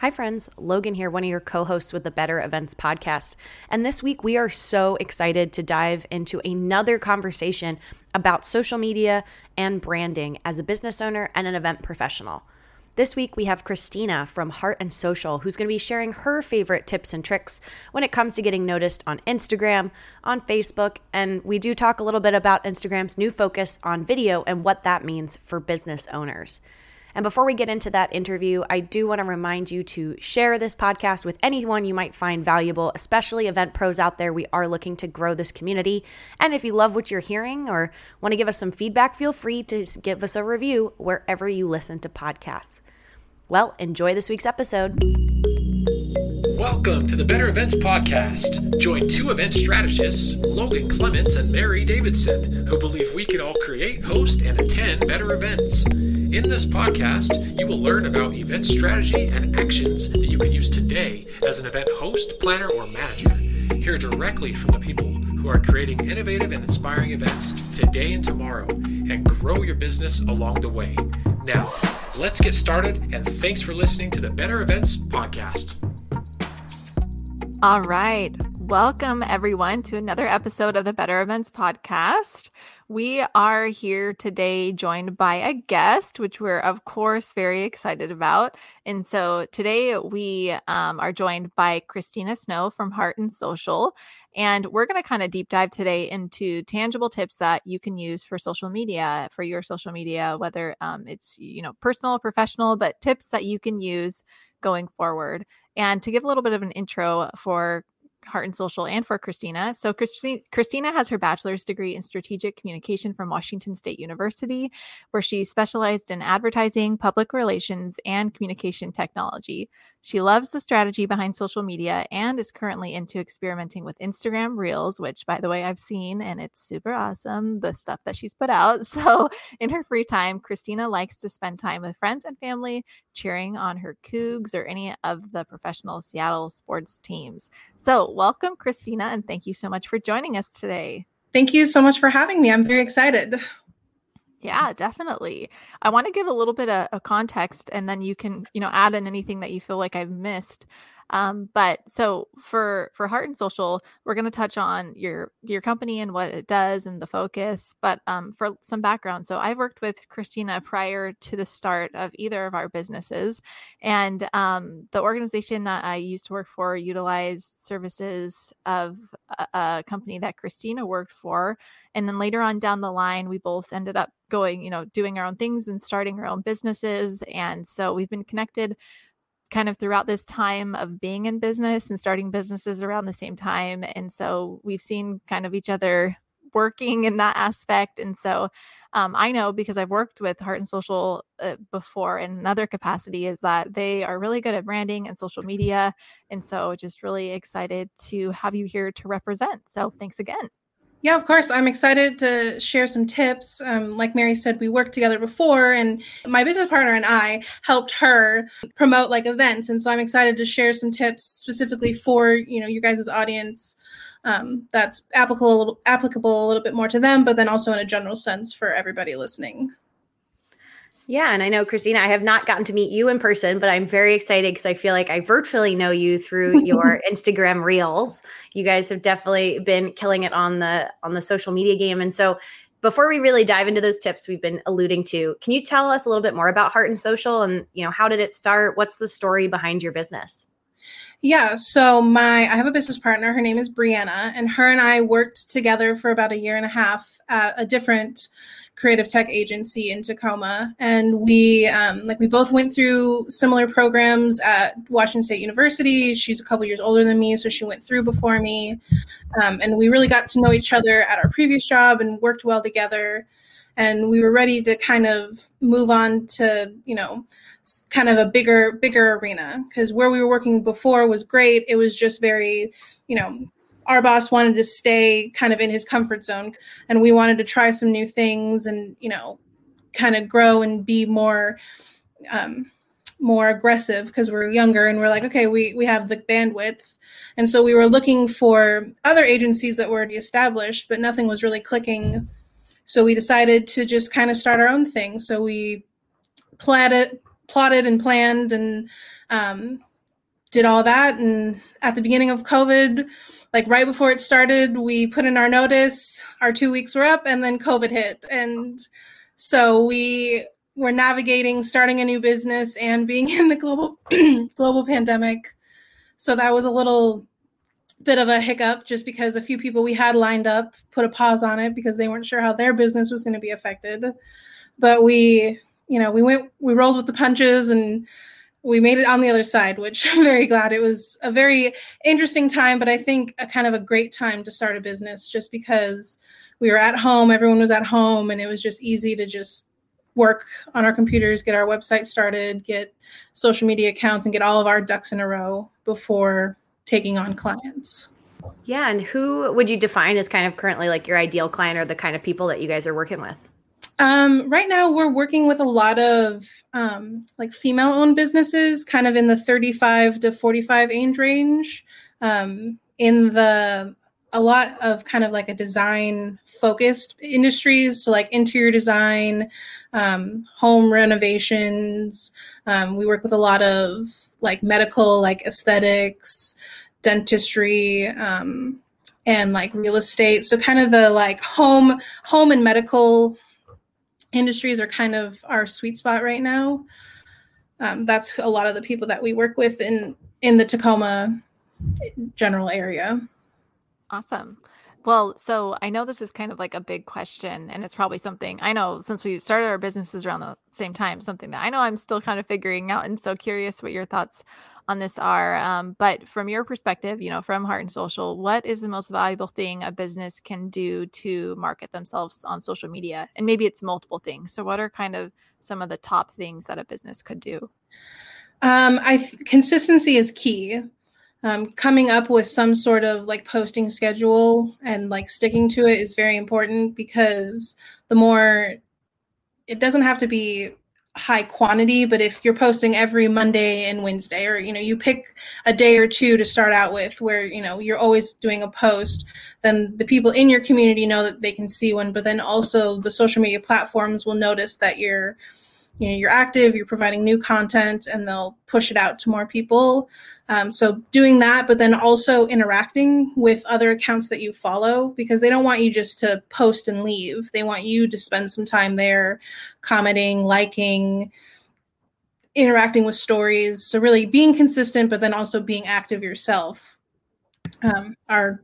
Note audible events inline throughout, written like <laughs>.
Hi, friends. Logan here, one of your co hosts with the Better Events podcast. And this week, we are so excited to dive into another conversation about social media and branding as a business owner and an event professional. This week, we have Christina from Heart and Social, who's going to be sharing her favorite tips and tricks when it comes to getting noticed on Instagram, on Facebook, and we do talk a little bit about Instagram's new focus on video and what that means for business owners. And before we get into that interview, I do want to remind you to share this podcast with anyone you might find valuable, especially event pros out there. We are looking to grow this community. And if you love what you're hearing or want to give us some feedback, feel free to give us a review wherever you listen to podcasts. Well, enjoy this week's episode. Welcome to the Better Events Podcast. Join two event strategists, Logan Clements and Mary Davidson, who believe we can all create, host, and attend better events. In this podcast, you will learn about event strategy and actions that you can use today as an event host, planner, or manager. Hear directly from the people who are creating innovative and inspiring events today and tomorrow and grow your business along the way. Now, let's get started, and thanks for listening to the Better Events Podcast. All right. Welcome, everyone, to another episode of the Better Events Podcast. We are here today joined by a guest, which we're, of course, very excited about. And so today we um, are joined by Christina Snow from Heart and Social. And we're going to kind of deep dive today into tangible tips that you can use for social media, for your social media, whether um, it's, you know, personal, professional, but tips that you can use going forward. And to give a little bit of an intro for Heart and Social and for Christina. So Christi- Christina has her bachelor's degree in strategic communication from Washington State University, where she specialized in advertising, public relations, and communication technology. She loves the strategy behind social media and is currently into experimenting with Instagram Reels, which, by the way, I've seen and it's super awesome, the stuff that she's put out. <laughs> So, in her free time, Christina likes to spend time with friends and family, cheering on her Cougs or any of the professional Seattle sports teams. So, welcome, Christina, and thank you so much for joining us today. Thank you so much for having me. I'm very excited. Yeah, definitely. I want to give a little bit of, of, context and then you can, you know, add in anything that you feel like I've missed. Um, but so for for Heart and Social, we're going to touch on your your company and what it does and the focus. But um, for some background, so I've worked with Christina prior to the start of either of our businesses, and um, the organization that I used to work for utilized services of a, a company that Christina worked for and then later on down the line we both ended up going you know doing our own things and starting our own businesses and so we've been connected kind of throughout this time of being in business and starting businesses around the same time. And so we've seen kind of each other working in that aspect. And so um, i know because i've worked with heart and social uh, before in another capacity is that they are really good at branding and social media. And so just really excited to have you here to represent. So thanks again yeah, of course. I'm excited to share some tips. Um, like Mary said, we worked together before, and my business partner and I helped her promote like events. And so I'm excited to share some tips specifically for you know you guys' audience um, that's applicable applicable a little bit more to them, but then also in a general sense for everybody listening. Yeah, and I know Christina, I have not gotten to meet you in person, but I'm very excited because I feel like I virtually know you through <laughs> your Instagram Reels. You guys have definitely been killing it on the on the social media game. And so before we really dive into those tips we've been alluding to, can you tell us a little bit more about Heart and Social and, you know, how did it start? What's the story behind your business? Yeah, so my I have a business partner. Her name is Brianna, and her and I worked together for about a year and a half at a different creative tech agency in Tacoma, and we um, like we both went through similar programs at Washington State University. She's a couple years older than me, so she went through before me, um, and we really got to know each other at our previous job and worked well together. And we were ready to kind of move on to you know kind of a bigger bigger arena because where we were working before was great. It was just very you know our boss wanted to stay kind of in his comfort zone and we wanted to try some new things and you know kind of grow and be more um, more aggressive because we're younger and we're like okay we we have the bandwidth and so we were looking for other agencies that were already established but nothing was really clicking so we decided to just kind of start our own thing so we plotted plotted and planned and um, did all that. And at the beginning of COVID, like right before it started, we put in our notice, our two weeks were up, and then COVID hit. And so we were navigating starting a new business and being <laughs> in the global <clears throat> global pandemic. So that was a little bit of a hiccup just because a few people we had lined up put a pause on it because they weren't sure how their business was going to be affected. But we, you know, we went we rolled with the punches and we made it on the other side, which <laughs> I'm very glad. It was a very interesting time, but I think a kind of a great time to start a business just because we were at home, everyone was at home, and it was just easy to just work on our computers, get our website started, get social media accounts, and get all of our ducks in a row before taking on clients. Yeah. And who would you define as kind of currently like your ideal client or the kind of people that you guys are working with? Um, right now, we're working with a lot of um, like female owned businesses, kind of in the 35 to 45 age range. Um, in the a lot of kind of like a design focused industries, so like interior design, um, home renovations. Um, we work with a lot of like medical, like aesthetics, dentistry, um, and like real estate. So kind of the like home, home and medical industries are kind of our sweet spot right now. Um, that's a lot of the people that we work with in in the Tacoma general area. Awesome. Well, so I know this is kind of like a big question, and it's probably something I know since we started our businesses around the same time, something that I know I'm still kind of figuring out. And so curious what your thoughts on this are. Um, but from your perspective, you know, from Heart and Social, what is the most valuable thing a business can do to market themselves on social media? And maybe it's multiple things. So, what are kind of some of the top things that a business could do? Um, I th- consistency is key. Um, coming up with some sort of like posting schedule and like sticking to it is very important because the more it doesn't have to be high quantity but if you're posting every monday and wednesday or you know you pick a day or two to start out with where you know you're always doing a post then the people in your community know that they can see one but then also the social media platforms will notice that you're you know you're active you're providing new content and they'll push it out to more people. Um, so doing that but then also interacting with other accounts that you follow because they don't want you just to post and leave. They want you to spend some time there commenting liking interacting with stories. So really being consistent but then also being active yourself um, are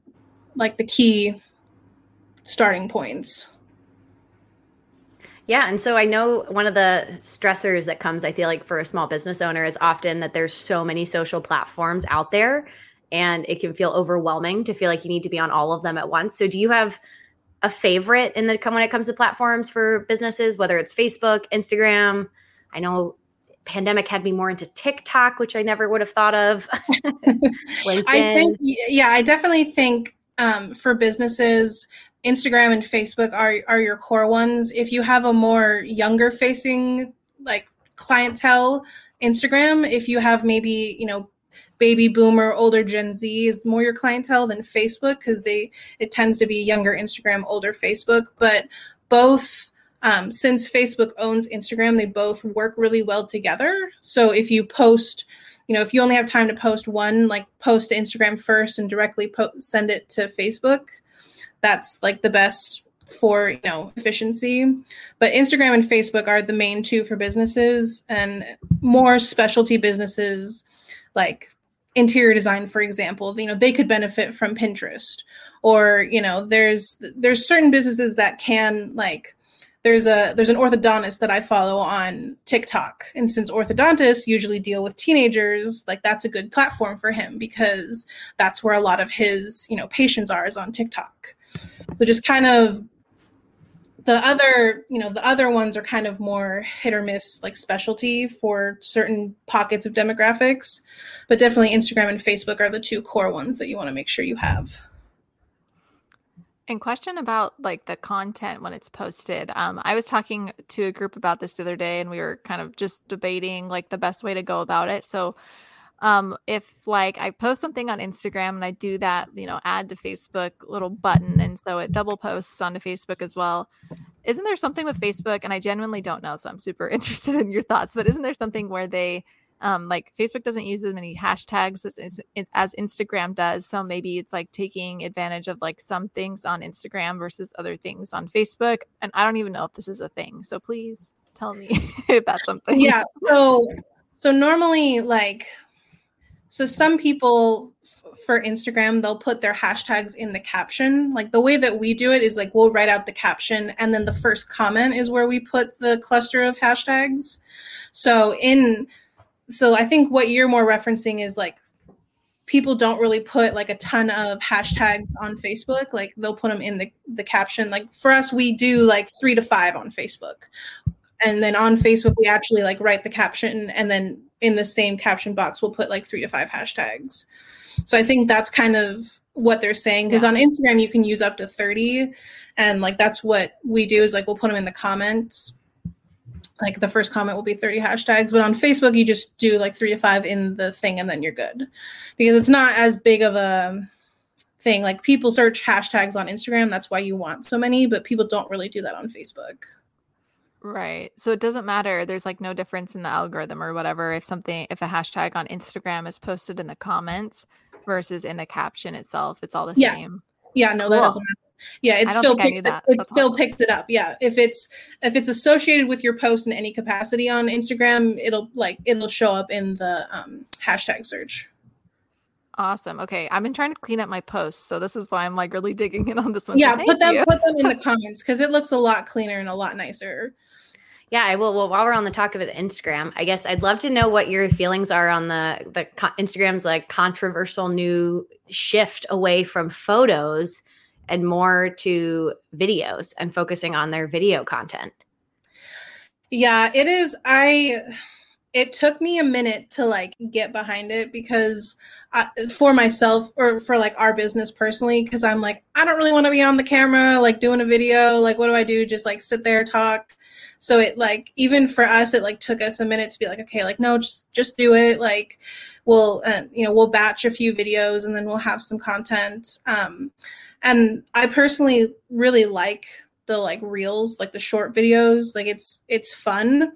like the key starting points yeah. And so I know one of the stressors that comes, I feel like, for a small business owner is often that there's so many social platforms out there and it can feel overwhelming to feel like you need to be on all of them at once. So do you have a favorite in the when it comes to platforms for businesses, whether it's Facebook, Instagram? I know pandemic had me more into TikTok, which I never would have thought of. <laughs> <laughs> I think yeah, I definitely think um, for businesses Instagram and Facebook are are your core ones. If you have a more younger facing like clientele, Instagram, if you have maybe, you know, baby boomer, older Gen Z is more your clientele than Facebook because they it tends to be younger Instagram, older Facebook. But both um, since Facebook owns Instagram, they both work really well together. So if you post, you know, if you only have time to post one, like post to Instagram first and directly po- send it to Facebook that's like the best for you know efficiency. But instagram and facebook are the main two for businesses and more specialty businesses like interior design for example you know they could benefit from pinterest. Or you know there's there's certain businesses that can like there's a there's an orthodontist that I follow on TikTok. And since orthodontists usually deal with teenagers, like that's a good platform for him because that's where a lot of his, you know, patients are is on TikTok. So just kind of the other, you know, the other ones are kind of more hit or miss like specialty for certain pockets of demographics. But definitely Instagram and Facebook are the two core ones that you want to make sure you have. And question about like the content when it's posted. Um, I was talking to a group about this the other day, and we were kind of just debating like the best way to go about it. So, um, if like I post something on Instagram and I do that, you know, add to Facebook little button, and so it double posts onto Facebook as well. Isn't there something with Facebook? And I genuinely don't know, so I'm super <laughs> interested in your thoughts. But isn't there something where they um, like Facebook doesn't use as many hashtags as, as Instagram does. So maybe it's like taking advantage of like some things on Instagram versus other things on Facebook. And I don't even know if this is a thing. So please tell me <laughs> if that's something. Yeah. So so normally like so some people f- for Instagram they'll put their hashtags in the caption. Like the way that we do it is like we'll write out the caption and then the first comment is where we put the cluster of hashtags. So in so I think what you're more referencing is like people don't really put like a ton of hashtags on Facebook. Like they'll put them in the, the caption. Like for us, we do like three to five on Facebook. And then on Facebook, we actually like write the caption and then in the same caption box, we'll put like three to five hashtags. So I think that's kind of what they're saying because yeah. on Instagram you can use up to 30 and like that's what we do is like we'll put them in the comments like the first comment will be 30 hashtags but on facebook you just do like three to five in the thing and then you're good. Because it's not as big of a thing. Like people search hashtags on instagram that's why you want so many but people don't really do that on facebook. Right. So it doesn't matter. There's like no difference in the algorithm or whatever. If something if a hashtag on instagram is posted in the comments versus in the caption itself it's all the yeah. same. Yeah no that doesn't matter yeah it still picks it, it still awesome. picks it up yeah if it's if it's associated with your post in any capacity on instagram it'll like it'll show up in the um, hashtag search awesome okay i've been trying to clean up my posts so this is why i'm like really digging in on this one yeah so put them you. put them in the <laughs> comments because it looks a lot cleaner and a lot nicer yeah, I will. Well, while we're on the talk of it, Instagram, I guess I'd love to know what your feelings are on the the Instagram's like controversial new shift away from photos and more to videos and focusing on their video content. Yeah, it is. I it took me a minute to like get behind it because I, for myself or for like our business personally because i'm like i don't really want to be on the camera like doing a video like what do i do just like sit there talk so it like even for us it like took us a minute to be like okay like no just just do it like we'll uh, you know we'll batch a few videos and then we'll have some content um and i personally really like the like reels like the short videos. Like it's it's fun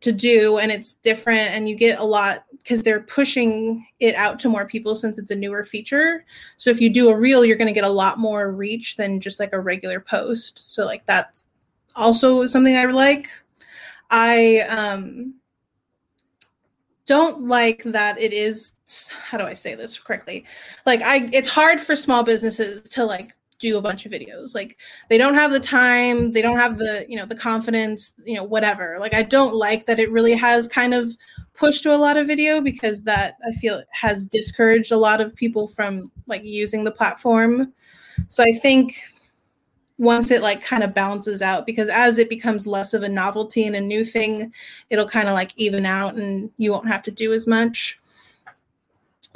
to do and it's different and you get a lot because they're pushing it out to more people since it's a newer feature. So if you do a reel you're going to get a lot more reach than just like a regular post. So like that's also something i like. I um don't like that it is how do I say this correctly? Like I it's hard for small businesses to like do a bunch of videos. Like they don't have the time, they don't have the, you know, the confidence, you know, whatever. Like I don't like that it really has kind of pushed to a lot of video because that I feel has discouraged a lot of people from like using the platform. So I think once it like kind of balances out because as it becomes less of a novelty and a new thing it'll kind of like even out and you won't have to do as much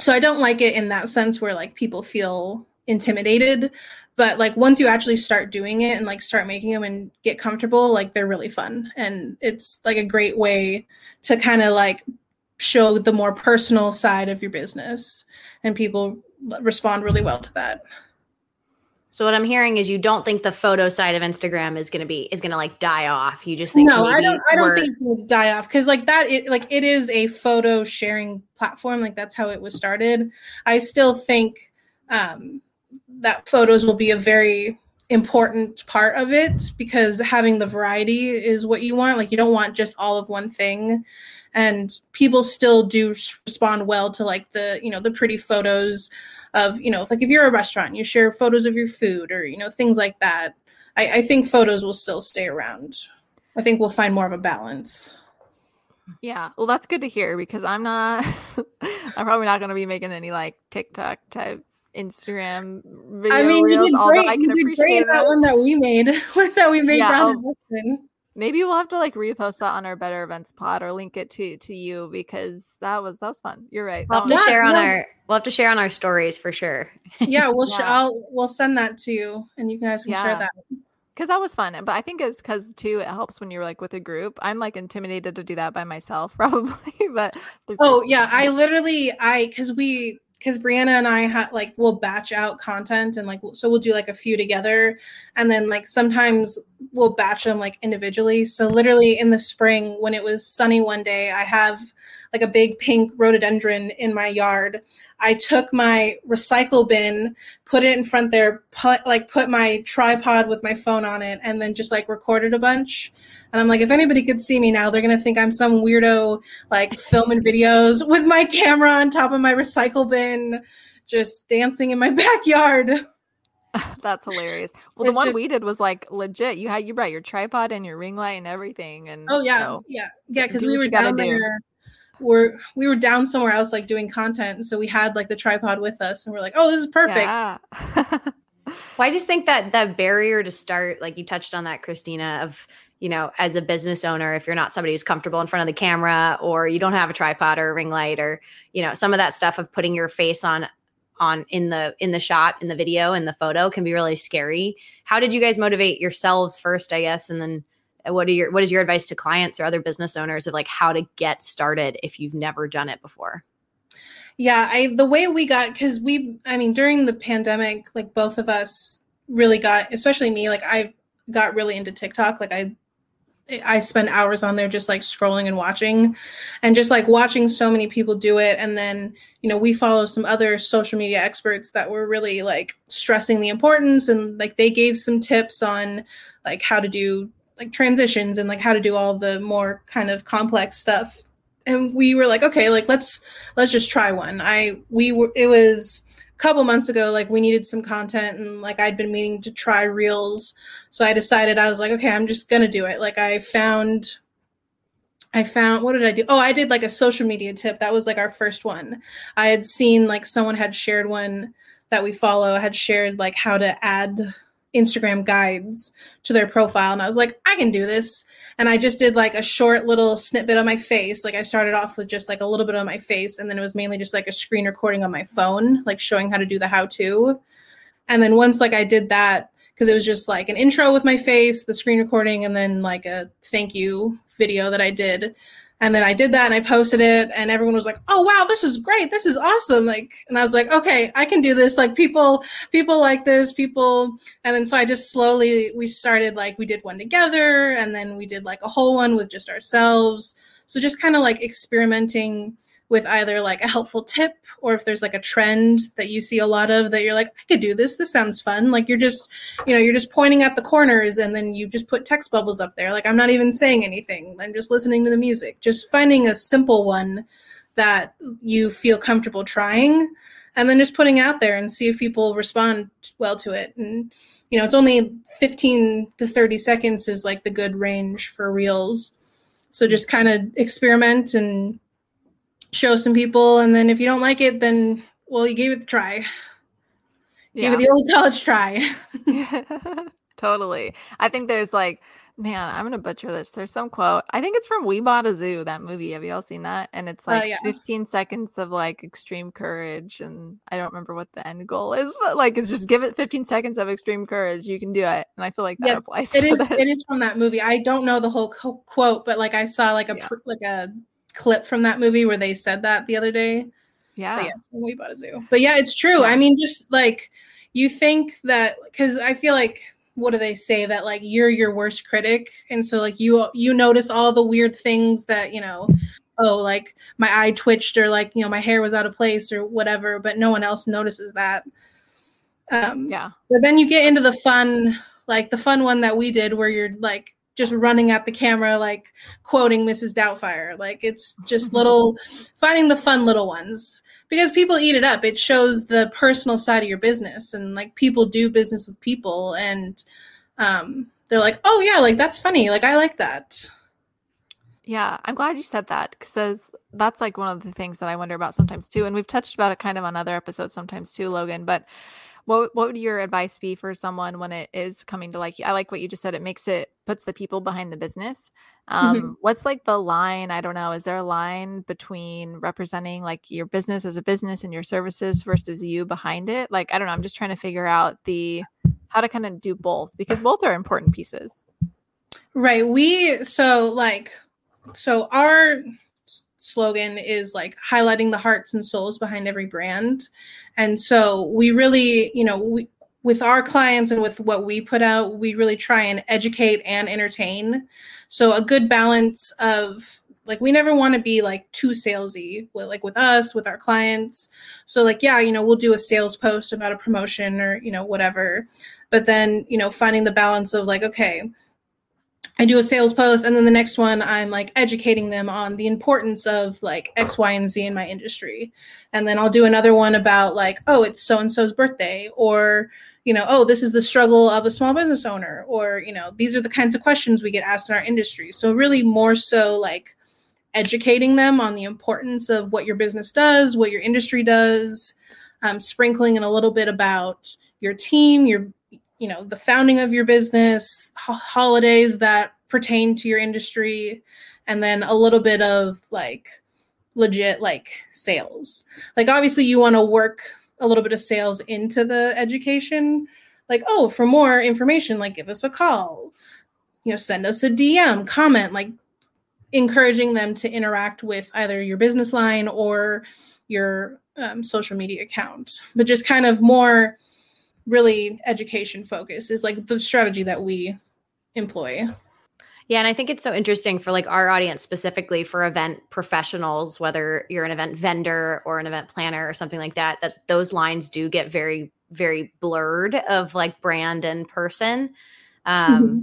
so i don't like it in that sense where like people feel intimidated but like once you actually start doing it and like start making them and get comfortable like they're really fun. And it's like a great way to kind of like show the more personal side of your business and people respond really well to that so what I'm hearing is you don't think the photo side of Instagram is gonna be is gonna like die off. You just think no, I don't. I don't think it will die off because like that, it like it is a photo sharing platform. Like that's how it was started. I still think um, that photos will be a very important part of it because having the variety is what you want. Like you don't want just all of one thing and people still do respond well to like the you know the pretty photos of you know like if you're a restaurant you share photos of your food or you know things like that. I, I think photos will still stay around. I think we'll find more of a balance. Yeah. Well that's good to hear because i'm not <laughs> i'm probably not going to be making any like tiktok type Instagram video I mean, reels, you did great. I you did great that one that we made, <laughs> that we made yeah, Maybe we'll have to like repost that on our Better Events pod or link it to to you because that was that was fun. You're right. We'll have to share on our we'll have to share on our stories for sure. yeah, we'll <laughs> yeah. Sh- I'll we'll send that to you and you guys can yeah. share that. Cause that was fun, but I think it's because too it helps when you're like with a group. I'm like intimidated to do that by myself, <laughs> probably. but oh yeah, I <laughs> literally I because we because Brianna and I had like we'll batch out content and like so we'll do like a few together, and then like sometimes we'll batch them like individually. So literally in the spring when it was sunny one day, I have like a big pink rhododendron in my yard. I took my recycle bin, put it in front there, put like put my tripod with my phone on it, and then just like recorded a bunch. And I'm like, if anybody could see me now, they're gonna think I'm some weirdo like filming videos with my camera on top of my recycle bin, just dancing in my <laughs> backyard. <laughs> That's hilarious. Well, it's the one just, we did was like legit. You had you brought your tripod and your ring light and everything. And oh yeah, so yeah, yeah. Because we were down there. We're we were down somewhere else like doing content, and so we had like the tripod with us, and we're like, oh, this is perfect. Yeah. well, I just think that that barrier to start, like you touched on that, Christina, of you know, as a business owner, if you're not somebody who's comfortable in front of the camera, or you don't have a tripod or a ring light, or you know, some of that stuff of putting your face on on in the in the shot in the video in the photo can be really scary. How did you guys motivate yourselves first i guess? And then uh, what are your what is your advice to clients or other business owners of like how to get started if you've never done it before? Yeah i the way we got because we i mean during the pandemic like both of us really got especially me like i got really into tiktok. Like i I spend hours on there just like scrolling and watching and just like watching so many people do it. And then, you know, we follow some other social media experts that were really like stressing the importance and like they gave some tips on like how to do like transitions and like how to do all the more kind of complex stuff. And we were like, okay, like let's let's just try one. I we were it was couple months ago like we needed some content and like I'd been meaning to try reels. So I decided I was like, okay, I'm just going to do it. Like I found I found what did I do? Oh, I did like a social media tip. That was like our first one. I had seen like someone had shared one that we follow had shared like how to add Instagram guides to their profile. And I was like, I can do this. And I just did like a short little snippet of my face. Like I started off with just like a little bit of my face. And then it was mainly just like a screen recording on my phone, like showing how to do the how to. And then once like I did that, because it was just like an intro with my face, the screen recording, and then like a thank you video that I did. And then I did that and I posted it and everyone was like, "Oh wow, this is great. This is awesome." Like and I was like, "Okay, I can do this. Like people people like this, people." And then so I just slowly we started like we did one together and then we did like a whole one with just ourselves. So just kind of like experimenting with either like a helpful tip or if there's like a trend that you see a lot of that you're like i could do this. This sounds fun. Like you're just you know you're just pointing at the corners and then you just put text bubbles up there. Like i'm not even saying anything. I'm just listening to the music. Just finding a simple one that you feel comfortable trying and then just putting out there and see if people respond well to it. And you know it's only 15 to 30 seconds is like the good range for reels. So just kind of experiment and show some people, and then if you don't like it, then well, you gave it the try. Yeah. Give it the old college try. <laughs> <laughs> totally. I think there's like, man, I'm gonna butcher this. There's some quote. I think it's from We Bought a Zoo, that movie. Have you all seen that? And it's uh, like uh, yeah. 15 seconds of like extreme courage. And I don't remember what the end goal is, but like it's just give it 15 seconds of extreme courage. You can do it. And I feel like that yes, applies. It is. This. It is from that movie. I don't know the whole co- quote, but like I saw like a yeah. like a clip from that movie where they said that the other day. Yeah. But yeah, it's when we bought a zoo. But yeah, it's true. I mean, just like you think that because I feel like what do they say that like you're your worst critic and so like you you notice all the weird things that you know oh like my eye twitched or like you know my hair was out of place or whatever but no one else notices that um yeah but then you get into the fun like the fun one that we did where you're like just running at the camera like quoting Mrs. Doubtfire. Like it's just little finding the fun little ones because people eat it up. It shows the personal side of your business and like people do business with people and um they're like, "Oh yeah, like that's funny. Like I like that." Yeah, I'm glad you said that because that's like one of the things that I wonder about sometimes too. And we've touched about it kind of on other episodes sometimes too, Logan. But what what would your advice be for someone when it is coming to like I like what you just said. It makes it puts the people behind the business. Mm-hmm. Um, mm-hmm. What's like the line? I don't know. Is there a line between representing like your business as a business and your services versus you behind it? Like I don't know. I'm just trying to figure out the how to kind of do both because both are important pieces. Right. We so like so our slogan is like highlighting the hearts and souls behind every brand. And so we really, you know, we with our clients and with what we put out, we really try and educate and entertain. So a good balance of like we never want to be like too salesy with like with us with our clients so like yeah you know we'll do a sales post about a promotion or you know whatever but then you know finding the balance of like okay I do a sales post and then the next one I'm like educating them on the importance of like X, Y, and Z in my industry. And then I'll do another one about like, oh, it's so and so's birthday, or, you know, oh, this is the struggle of a small business owner, or, you know, these are the kinds of questions we get asked in our industry. So, really, more so like educating them on the importance of what your business does, what your industry does, um, sprinkling in a little bit about your team, your you know the founding of your business ho- holidays that pertain to your industry and then a little bit of like legit like sales. Like obviously you want to work a little bit of sales into the education. Like oh for more information like give us a call. You know send us a dm comment like encouraging them to interact with either your business line or your um, social media account. But just kind of more really education focused is like the strategy that we employ. Yeah, and I think it's so interesting for like our audience specifically for event professionals, whether you're an event vendor or an event planner or something like that, that those lines do get very, very blurred of like brand and person. Um, mm-hmm.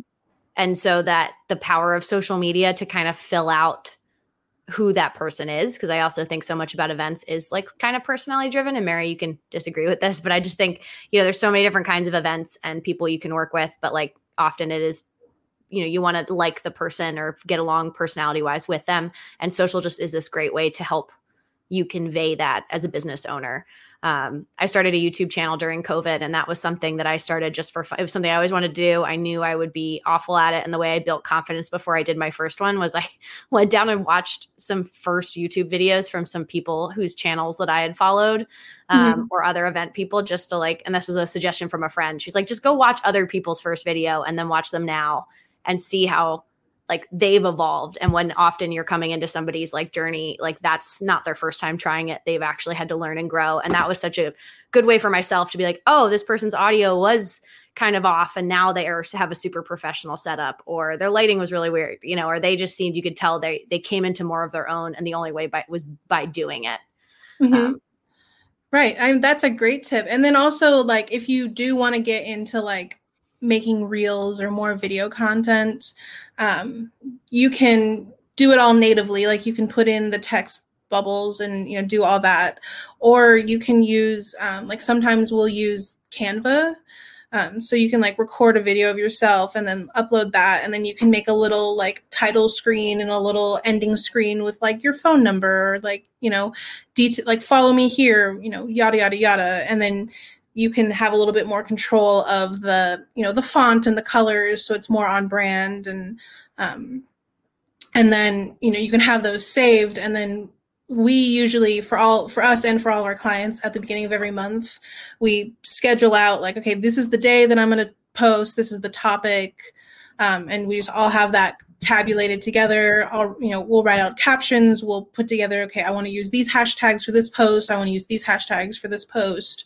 And so that the power of social media to kind of fill out who that person is because I also think so much about events is like kind of personality driven. And Mary, you can disagree with this, but I just think, you know, there's so many different kinds of events and people you can work with, but like often it is, you know, you want to like the person or get along personality wise with them. And social just is this great way to help you convey that as a business owner um, I started a YouTube channel during COVID, and that was something that I started just for fun. It was something I always wanted to do. I knew I would be awful at it. And the way I built confidence before I did my first one was I <laughs> went down and watched some first YouTube videos from some people whose channels that I had followed um, mm-hmm. or other event people just to like, and this was a suggestion from a friend. She's like, just go watch other people's first video and then watch them now and see how like they've evolved. And when often you're coming into somebody's like journey like that's not their first time trying it. They've actually had to learn and grow. And that was such a good way for myself to be like oh this person's audio was kind of off and now they are have a super professional setup or their lighting was really weird you know or they just seemed you could tell they they came into more of their own and the only way by was by doing it. Mm-hmm. um, right. I that's a great tip. And then also like if you do want to get into like making reels or more video content, um, you can do it all natively. Like you can put in the text bubbles and you know do all that, or you can use um, like sometimes we'll use Canva. Um, so you can like record a video of yourself and then upload that and then you can make a little like title screen and a little ending screen with like your phone number or like you know detail like follow me here you know yada yada yada and then you can have a little bit more control of the you know the font and the colors so it's more on brand and um, and then you know you can have those saved. And then we usually for all for us and for all our clients at the beginning of every month we schedule out like okay this is the day that i'm going to post this is the topic um, and we just all have that tabulated together. I'll you know we'll write out captions we'll put together okay i want to use these hashtags for this post i want to use these hashtags for this post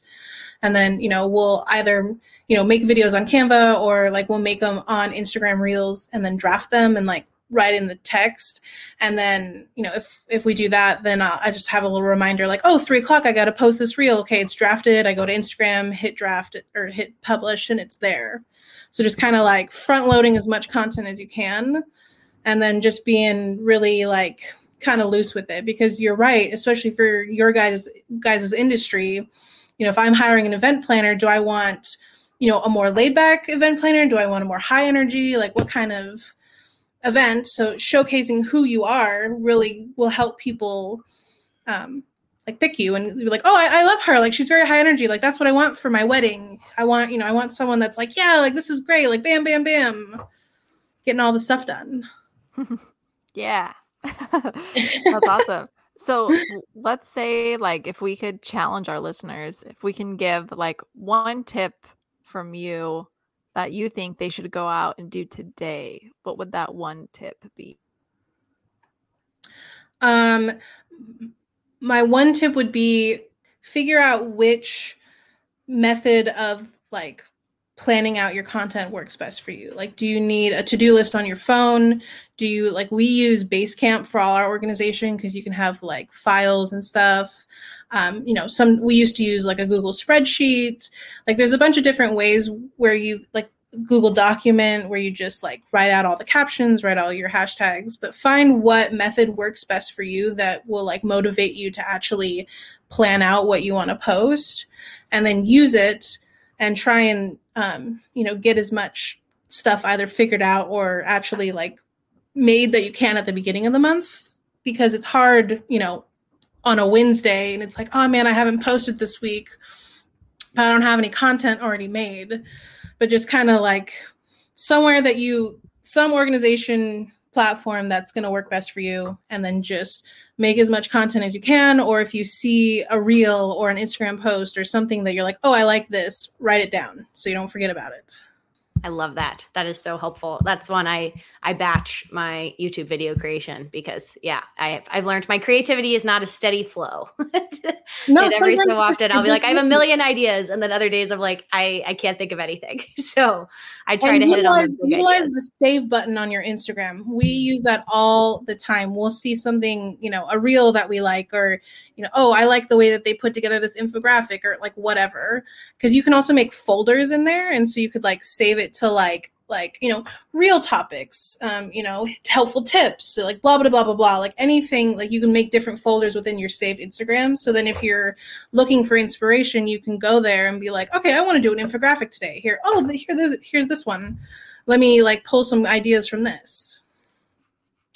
and then you know we'll either you know make videos on canva or like we'll make them on instagram reels and then draft them and like write in the text. And then you know if if we do that then I'll, i just have a little reminder like oh three o'clock i gotta post this reel. Okay it's drafted. I go to instagram hit draft or hit publish and it's there. So just kind of like front loading as much content as you can and then just being really like kind of loose with it because you're right especially for your guys guys' industry you know if i'm hiring an event planner do i want you know a more laid back event planner? Do i want a more high energy? Like what kind of event? So showcasing who you are really will help people um like pick you and be like oh I, I love her. Like she's very high energy. Like that's what i want for my wedding. I want you know i want someone that's like yeah like this is great. Like bam bam bam. Getting all the stuff done. <laughs> Yeah. <laughs> That's awesome so let's say like if we could challenge our listeners, if we can give like one tip from you that you think they should go out and do today, what would that one tip be? Um my one tip would be figure out which method of like planning out your content works best for you. Like, do you need a to do list on your phone? Do you like, we use Basecamp for all our organization because you can have like files and stuff. Um, you know, some we used to use like a Google spreadsheet. Like, there's a bunch of different ways where you like Google document where you just like write out all the captions, write all your hashtags, but find what method works best for you that will like motivate you to actually plan out what you want to post and then use it and try and um, you know get as much stuff either figured out or actually like made that you can at the beginning of the month because it's hard you know on a wednesday and it's like oh man i haven't posted this week. I don't have any content already made. But just kind of like somewhere that you some organization platform that's going to work best for you and then just make as much content as you can or if you see a reel or an instagram post or something that you're like oh i like this write it down so you don't forget about it I love that. That is so helpful. That's one I I batch my YouTube video creation because yeah, I I've learned my creativity is not a steady flow. <laughs> no, every so often I'll be like I have a million ideas, and then other days I'm like I I can't think of anything. <laughs> So I try and to utilize, hit it on utilize the save button on your Instagram. We use that all the time. We'll see something you know a reel that we like, or you know oh I like the way that they put together this infographic, or like whatever. Because you can also make folders in there, and so you could like save it to like like you know real topics um you know helpful tips so like blah blah blah blah blah like anything like you can make different folders within your saved instagram so then if you're looking for inspiration you can go there and be like okay i want to do an infographic today here oh here here's this one let me like pull some ideas from this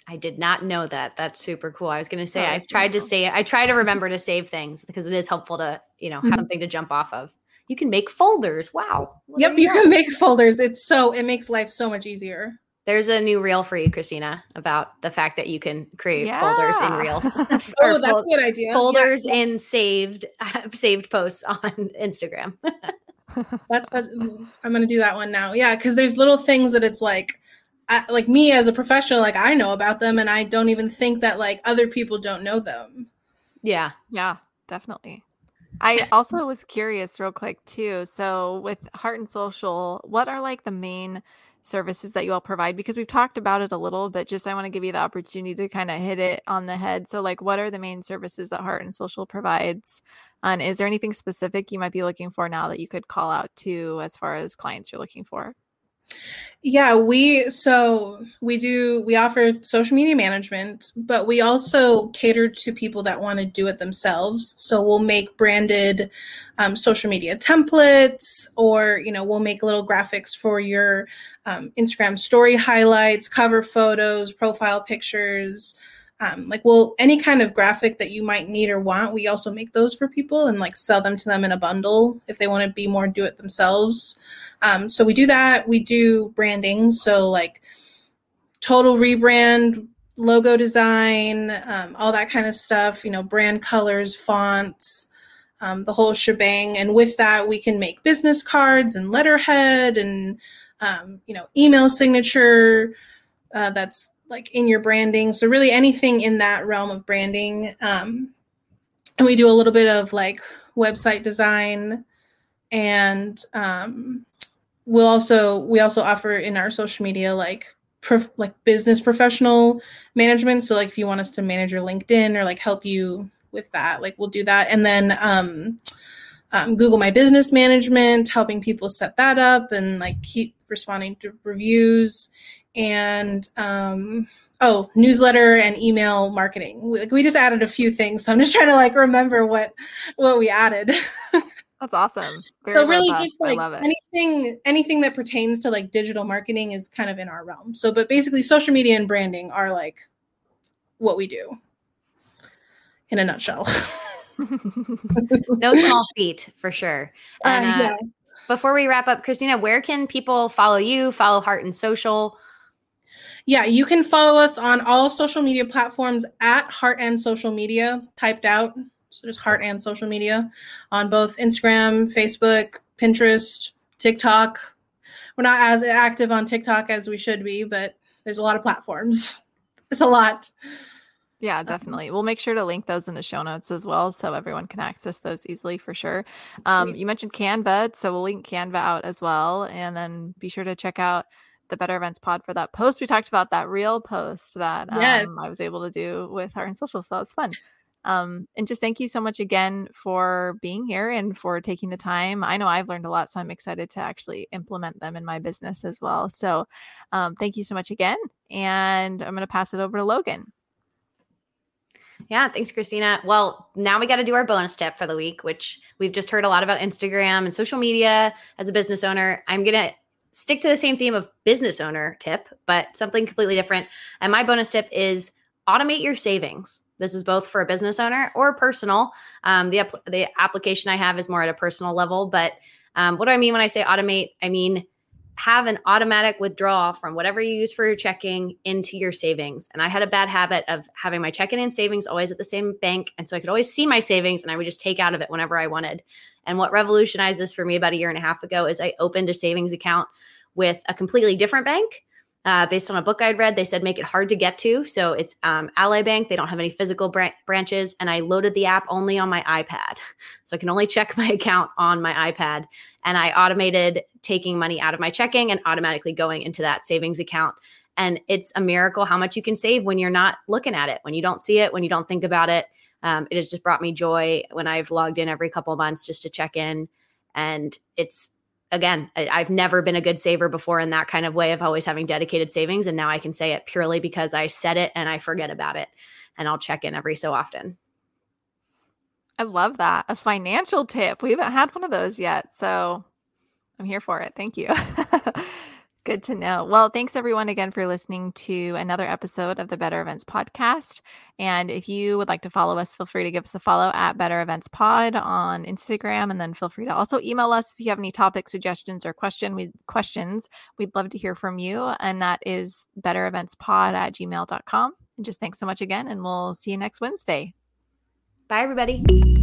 I did not know that. That's super cool. I was going to say oh, I've tried cool. to say I try to remember to save things because it is helpful to, you know, have mm-hmm. something to jump off of you can make folders. Wow. Well, yep, you, you can make folders. It's so it makes life so much easier. There's a new reel for you, Christina, about the fact that you can create yeah. folders in reels. <laughs> oh, that's a good idea. Folders yeah. in saved <laughs> saved posts on Instagram. <laughs> that's, that's I'm gonna do that one now. Yeah, because there's little things that it's like I, like me as a professional, like I know about them, and I don't even think that like other people don't know them. Yeah, yeah, definitely. I <laughs> also was curious, real quick, too. So, with Heart and Social, what are like the main services that you all provide? Because we've talked about it a little, but just I want to give you the opportunity to kind of hit it on the head. So, like, what are the main services that Heart and Social provides? And is there anything specific you might be looking for now that you could call out to as far as clients you're looking for? Yeah, we so we do we offer social media management, but we also cater to people that want to do it themselves. So we'll make branded um, social media templates, or you know, we'll make little graphics for your um, Instagram story highlights, cover photos, profile pictures. Um, like well any kind of graphic that you might need or want we also make those for people and like sell them to them in a bundle if they want to be more do it themselves um, so we do that. We do branding. So like total rebrand, logo design, um, all that kind of stuff, you know, brand colors, fonts, um, the whole shebang. And with that, we can make business cards and letterhead and, um, you know, email signature uh, that's like in your branding. So really anything in that realm of branding. Um, and we do a little bit of like website design and um, we'll also we also offer in our social media like prof, like business professional management so like if you want us to manage your linkedin or like help you with that like we'll do that and then um, um, google my business management helping people set that up and like keep responding to reviews and um, oh newsletter and email marketing like we just added a few things so i'm just <laughs> trying to like remember what what we added <laughs> That's awesome. Very so really just like anything anything that pertains to like digital marketing is kind of in our realm. So but basically social media and branding are like what we do in a nutshell. <laughs> no small feat for sure. Uh, and, uh, yeah. Before we wrap up, Christina, where can people follow you, follow Heart and Social? Yeah, you can follow us on all social media platforms at Heart and Social Media, typed out. So just heart and social media on both Instagram, Facebook, Pinterest, TikTok. We're not as active on TikTok as we should be, but there's a lot of platforms. <laughs> It's a lot. Yeah, definitely. We'll make sure to link those in the show notes as well so everyone can access those easily for sure. Um, you mentioned Canva, so we'll link Canva out as well. And then be sure to check out the Better Events Pod for that post. We talked about that reel post that um, yes. I was able to do with Heart and Social. So that was fun. Um, and just thank you so much again for being here and for taking the time. I know I've learned a lot, so I'm excited to actually implement them in my business as well. So um, thank you so much again. And I'm going to pass it over to Logan. Yeah, thanks, Christina. Well, now we got to do our bonus tip for the week, which we've just heard a lot about Instagram and social media as a business owner. I'm going to stick to the same theme of business owner tip, but something completely different. And my bonus tip is automate your savings. This is both for a business owner or personal. Um, the the application I have is more at a personal level, but um, what do I mean when I say automate? I mean have an automatic withdrawal from whatever you use for your checking into your savings. And I had a bad habit of having my checking and savings always at the same bank. And so I could always see my savings and I would just take out of it whenever I wanted. And what revolutionized this for me about a year and a half ago is I opened a savings account with a completely different bank uh, based on a book I'd read, they said make it hard to get to. So it's um, Ally Bank. They don't have any physical br- branches. And I loaded the app only on my iPad. <laughs> So I can only check <laughs> my account on my iPad. And I automated taking money out of my checking and automatically going into that savings account. And it's a miracle how much you can save when you're not looking at it, when you don't see it, when you don't think about it. Um, it has just brought me joy when I've logged in every couple of months just to check in. And it's again, I, have never been a good saver before in that kind of way of always having dedicated savings. And now I can say it purely because I said it and I forget about it. And I'll check in every so often. I love that. A financial tip. We haven't had one of those yet. So I'm here for it. Thank you. <laughs> Good to know. Well, thanks everyone again for listening to another episode of the Better Events podcast. And if you would like to follow us, feel free to give us a follow at Better Events Pod on Instagram. And then feel free to also email us if you have any topic suggestions or question we questions. We'd love to hear from you. And that is bettereventspod at gmail.com. And just thanks so much again. And we'll see you next Wednesday. Bye, everybody.